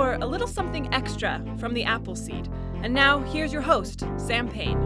for a little something extra from the Appleseed. And now, here's your host, Sam Payne.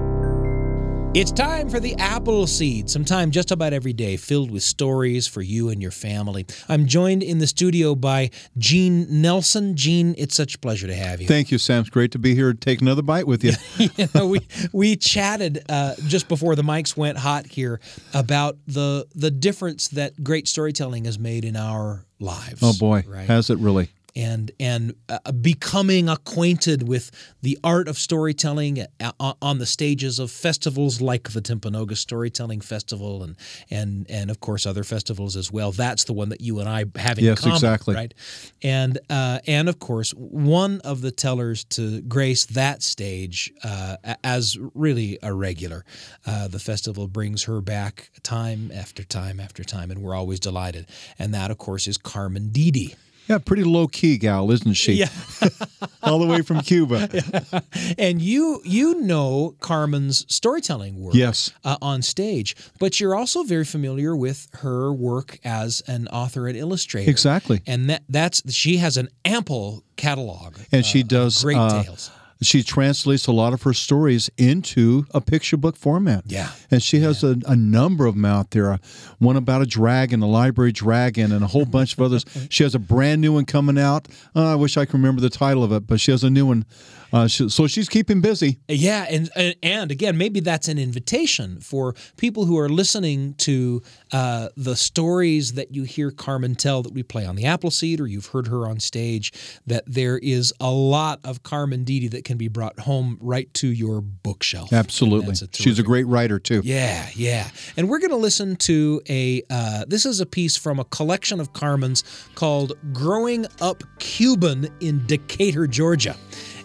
It's time for the Appleseed, sometime just about every day, filled with stories for you and your family. I'm joined in the studio by Gene Nelson. Gene, it's such a pleasure to have you. Thank you, Sam. It's great to be here and take another bite with you. you know, we we chatted uh, just before the mics went hot here about the the difference that great storytelling has made in our lives. Oh boy, right? has it really? And and uh, becoming acquainted with the art of storytelling uh, on the stages of festivals like the Timpanogos Storytelling Festival and and and of course other festivals as well. That's the one that you and I have in yes, common, exactly. right? And uh, and of course one of the tellers to grace that stage uh, as really a regular. Uh, the festival brings her back time after time after time, and we're always delighted. And that, of course, is Carmen Deedy. Yeah, pretty low key gal, isn't she? Yeah. All the way from Cuba. Yeah. And you you know Carmen's storytelling work yes. Uh, on stage, but you're also very familiar with her work as an author and illustrator. Exactly. And that that's she has an ample catalog. And she uh, does great uh, tales she translates a lot of her stories into a picture book format. Yeah. And she has yeah. a, a, number of them out there. One about a dragon, a library dragon, and a whole bunch of others. She has a brand new one coming out. Uh, I wish I could remember the title of it, but she has a new one uh, so she's keeping busy. Yeah, and and again, maybe that's an invitation for people who are listening to uh, the stories that you hear Carmen tell that we play on the Appleseed, or you've heard her on stage. That there is a lot of Carmen Deedy that can be brought home right to your bookshelf. Absolutely, a she's a great writer too. Yeah, yeah, and we're going to listen to a. Uh, this is a piece from a collection of Carmen's called "Growing Up Cuban in Decatur, Georgia."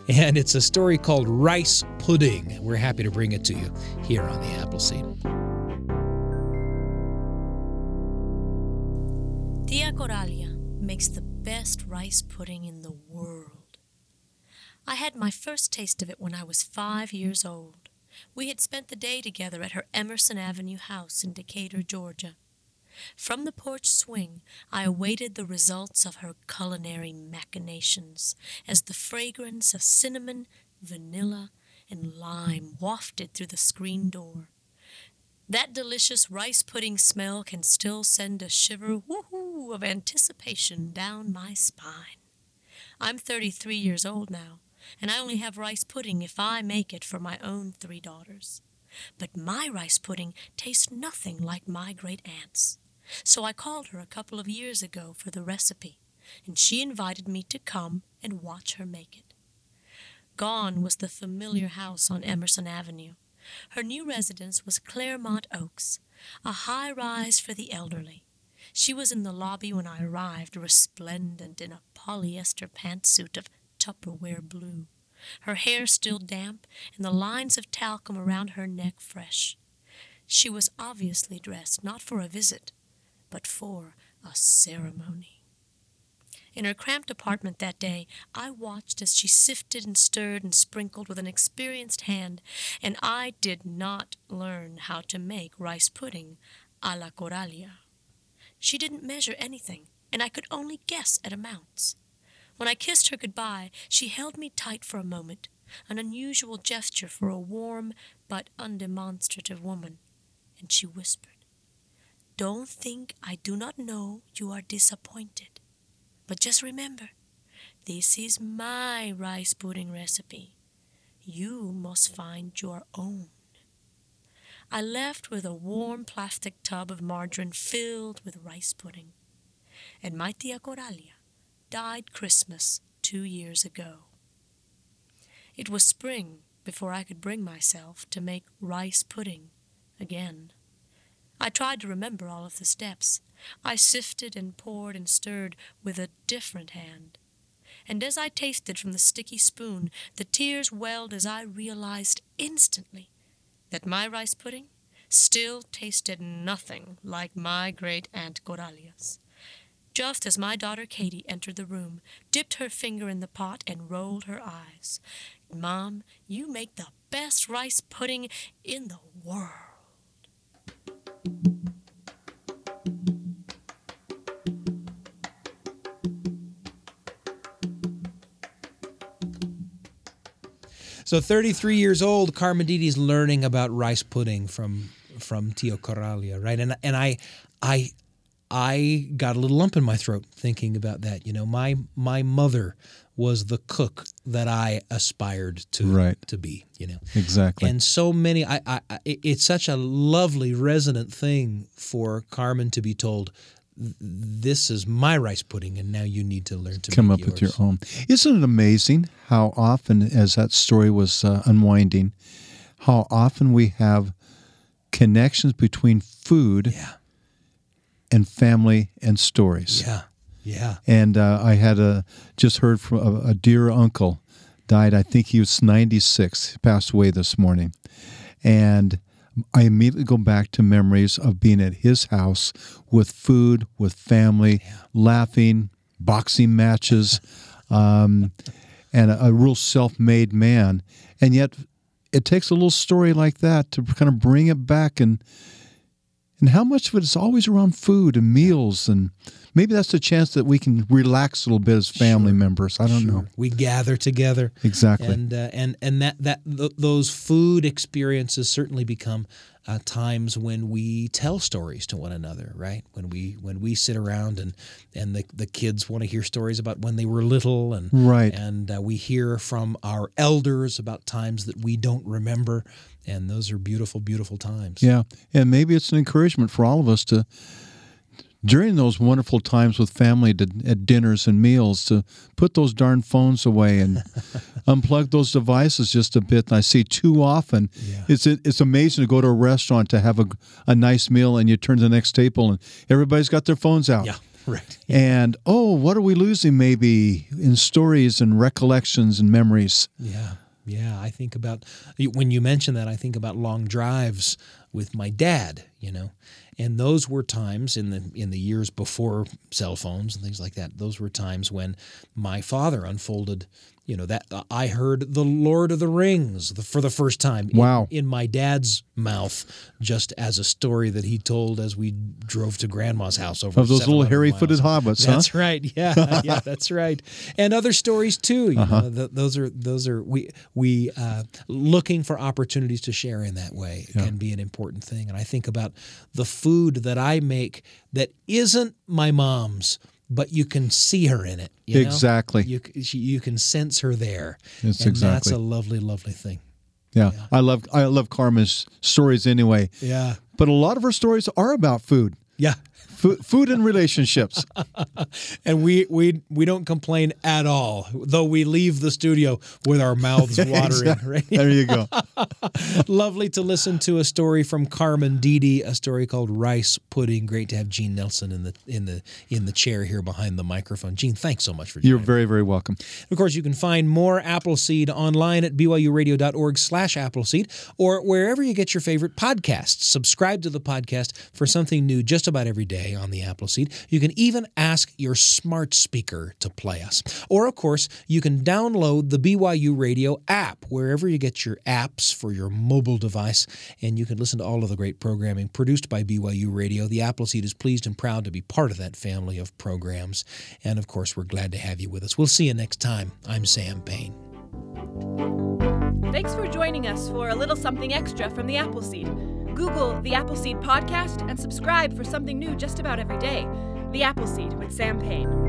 and it's a story called Rice Pudding. We're happy to bring it to you here on the Appleseed. Tia Coralia makes the best rice pudding in the world. I had my first taste of it when I was five years old. We had spent the day together at her Emerson Avenue house in Decatur, Georgia. From the porch swing, I awaited the results of her culinary machinations as the fragrance of cinnamon, vanilla, and lime wafted through the screen door. That delicious rice pudding smell can still send a shiver woohoo of anticipation down my spine. I'm 33 years old now, and I only have rice pudding if I make it for my own three daughters. But my rice pudding tastes nothing like my great aunt's. So I called her a couple of years ago for the recipe, and she invited me to come and watch her make it. Gone was the familiar house on Emerson Avenue. Her new residence was Claremont Oaks, a high rise for the elderly. She was in the lobby when I arrived, resplendent in a polyester pantsuit of Tupperware blue, her hair still damp and the lines of talcum around her neck fresh. She was obviously dressed not for a visit, but for a ceremony. In her cramped apartment that day, I watched as she sifted and stirred and sprinkled with an experienced hand, and I did not learn how to make rice pudding a la Coralia. She didn't measure anything, and I could only guess at amounts. When I kissed her goodbye, she held me tight for a moment, an unusual gesture for a warm but undemonstrative woman, and she whispered, don't think I do not know you are disappointed. But just remember, this is my rice pudding recipe. You must find your own. I left with a warm plastic tub of margarine filled with rice pudding. And my tia Coralia died Christmas two years ago. It was spring before I could bring myself to make rice pudding again. I tried to remember all of the steps. I sifted and poured and stirred with a different hand. And as I tasted from the sticky spoon, the tears welled as I realized instantly that my rice pudding still tasted nothing like my great Aunt Coralia's. Just as my daughter Katie entered the room, dipped her finger in the pot, and rolled her eyes. Mom, you make the best rice pudding in the world. So 33 years old, Carmen Deedy's learning about rice pudding from from Tio Coralia, right? And and I I I got a little lump in my throat thinking about that. You know, my my mother was the cook that I aspired to Right. to be. You know, Exactly. and so many. I, I, it's such a lovely resonant thing for Carmen to be told. This is my rice pudding, and now you need to learn to come up with your own. Isn't it amazing how often, as that story was uh, unwinding, how often we have connections between food Yeah, and family and stories? yeah, yeah. And uh, I had a just heard from a, a dear uncle died. I think he was 96. He passed away this morning, and I immediately go back to memories of being at his house with food, with family, laughing, boxing matches, um, and a, a real self-made man. And yet, it takes a little story like that to kind of bring it back and and how much of it is always around food and meals? And maybe that's a chance that we can relax a little bit as family members. I don't know. We gather together. Exactly. And uh, and and that that th- those food experiences certainly become uh, times when we tell stories to one another, right? When we when we sit around and and the the kids want to hear stories about when they were little and Right. and uh, we hear from our elders about times that we don't remember, and those are beautiful, beautiful times. yeah and maybe it's an encouragement for all of us to during those wonderful times with family to, at dinners and meals to put those darn phones away and unplug those devices just a bit and i see too often Yeah. it's it's amazing to go to a restaurant to have a, a nice meal and you turn to the next table and everybody's got their phones out Yeah. Right. and oh what are we losing maybe in stories and recollections and memories Yeah, yeah. I think about when you mention that. I think about long drives with my dad. You know, and those were times in the in the years before cell phones and things like that. Those were times when my father unfolded. You know that uh, I heard the Lord of the Rings the, for the first time. in- Wow. In, my dad's mouth, just as a story that he told as we drove to Grandma's house over of those little hairy-footed hobbits huh That's right. Yeah, yeah, that's right. And other stories too. You Uh-huh. know, th- those are those are we we uh, looking for opportunities to share in that way can be an important thing. And I think about the food that I make that isn't my mom's, but you can see her in it. you know? Exactly. You you can sense her there. Yes, and That's a lovely, lovely thing. Yeah, I love I love Karma's stories anyway. Yeah. But a lot of her stories are about food, Yeah. Food, food and relationships. And we we we don't complain at all, though we leave the studio with our mouths watering. Right? There you go. Lovely to listen to a story from Carmen Deedy, a story called Rice Pudding. Great to have Gene Nelson in the in the in the chair here behind the microphone. Gene, thanks so much for joining. Us. You're very very welcome. Of course, you can find more Appleseed online at byuradio.org slash Appleseed or wherever you get your favorite podcasts. Subscribe to the podcast for something new just about every day on the Appleseed. You can even ask your smart speaker to play us. Or, of course, you can download the BYU Radio app wherever you get your apps for your mobile device, and you can listen to all of the great programming produced by BYU Radio. The Appleseed is pleased and proud to be part of that family of programs. And, of course, we're glad to have you with us. We'll see you next time. I'm Sam Payne. Thanks for joining us for a little something extra from the Appleseed. Google the Appleseed podcast and subscribe for something new just about every day. The Appleseed with Sam Payne.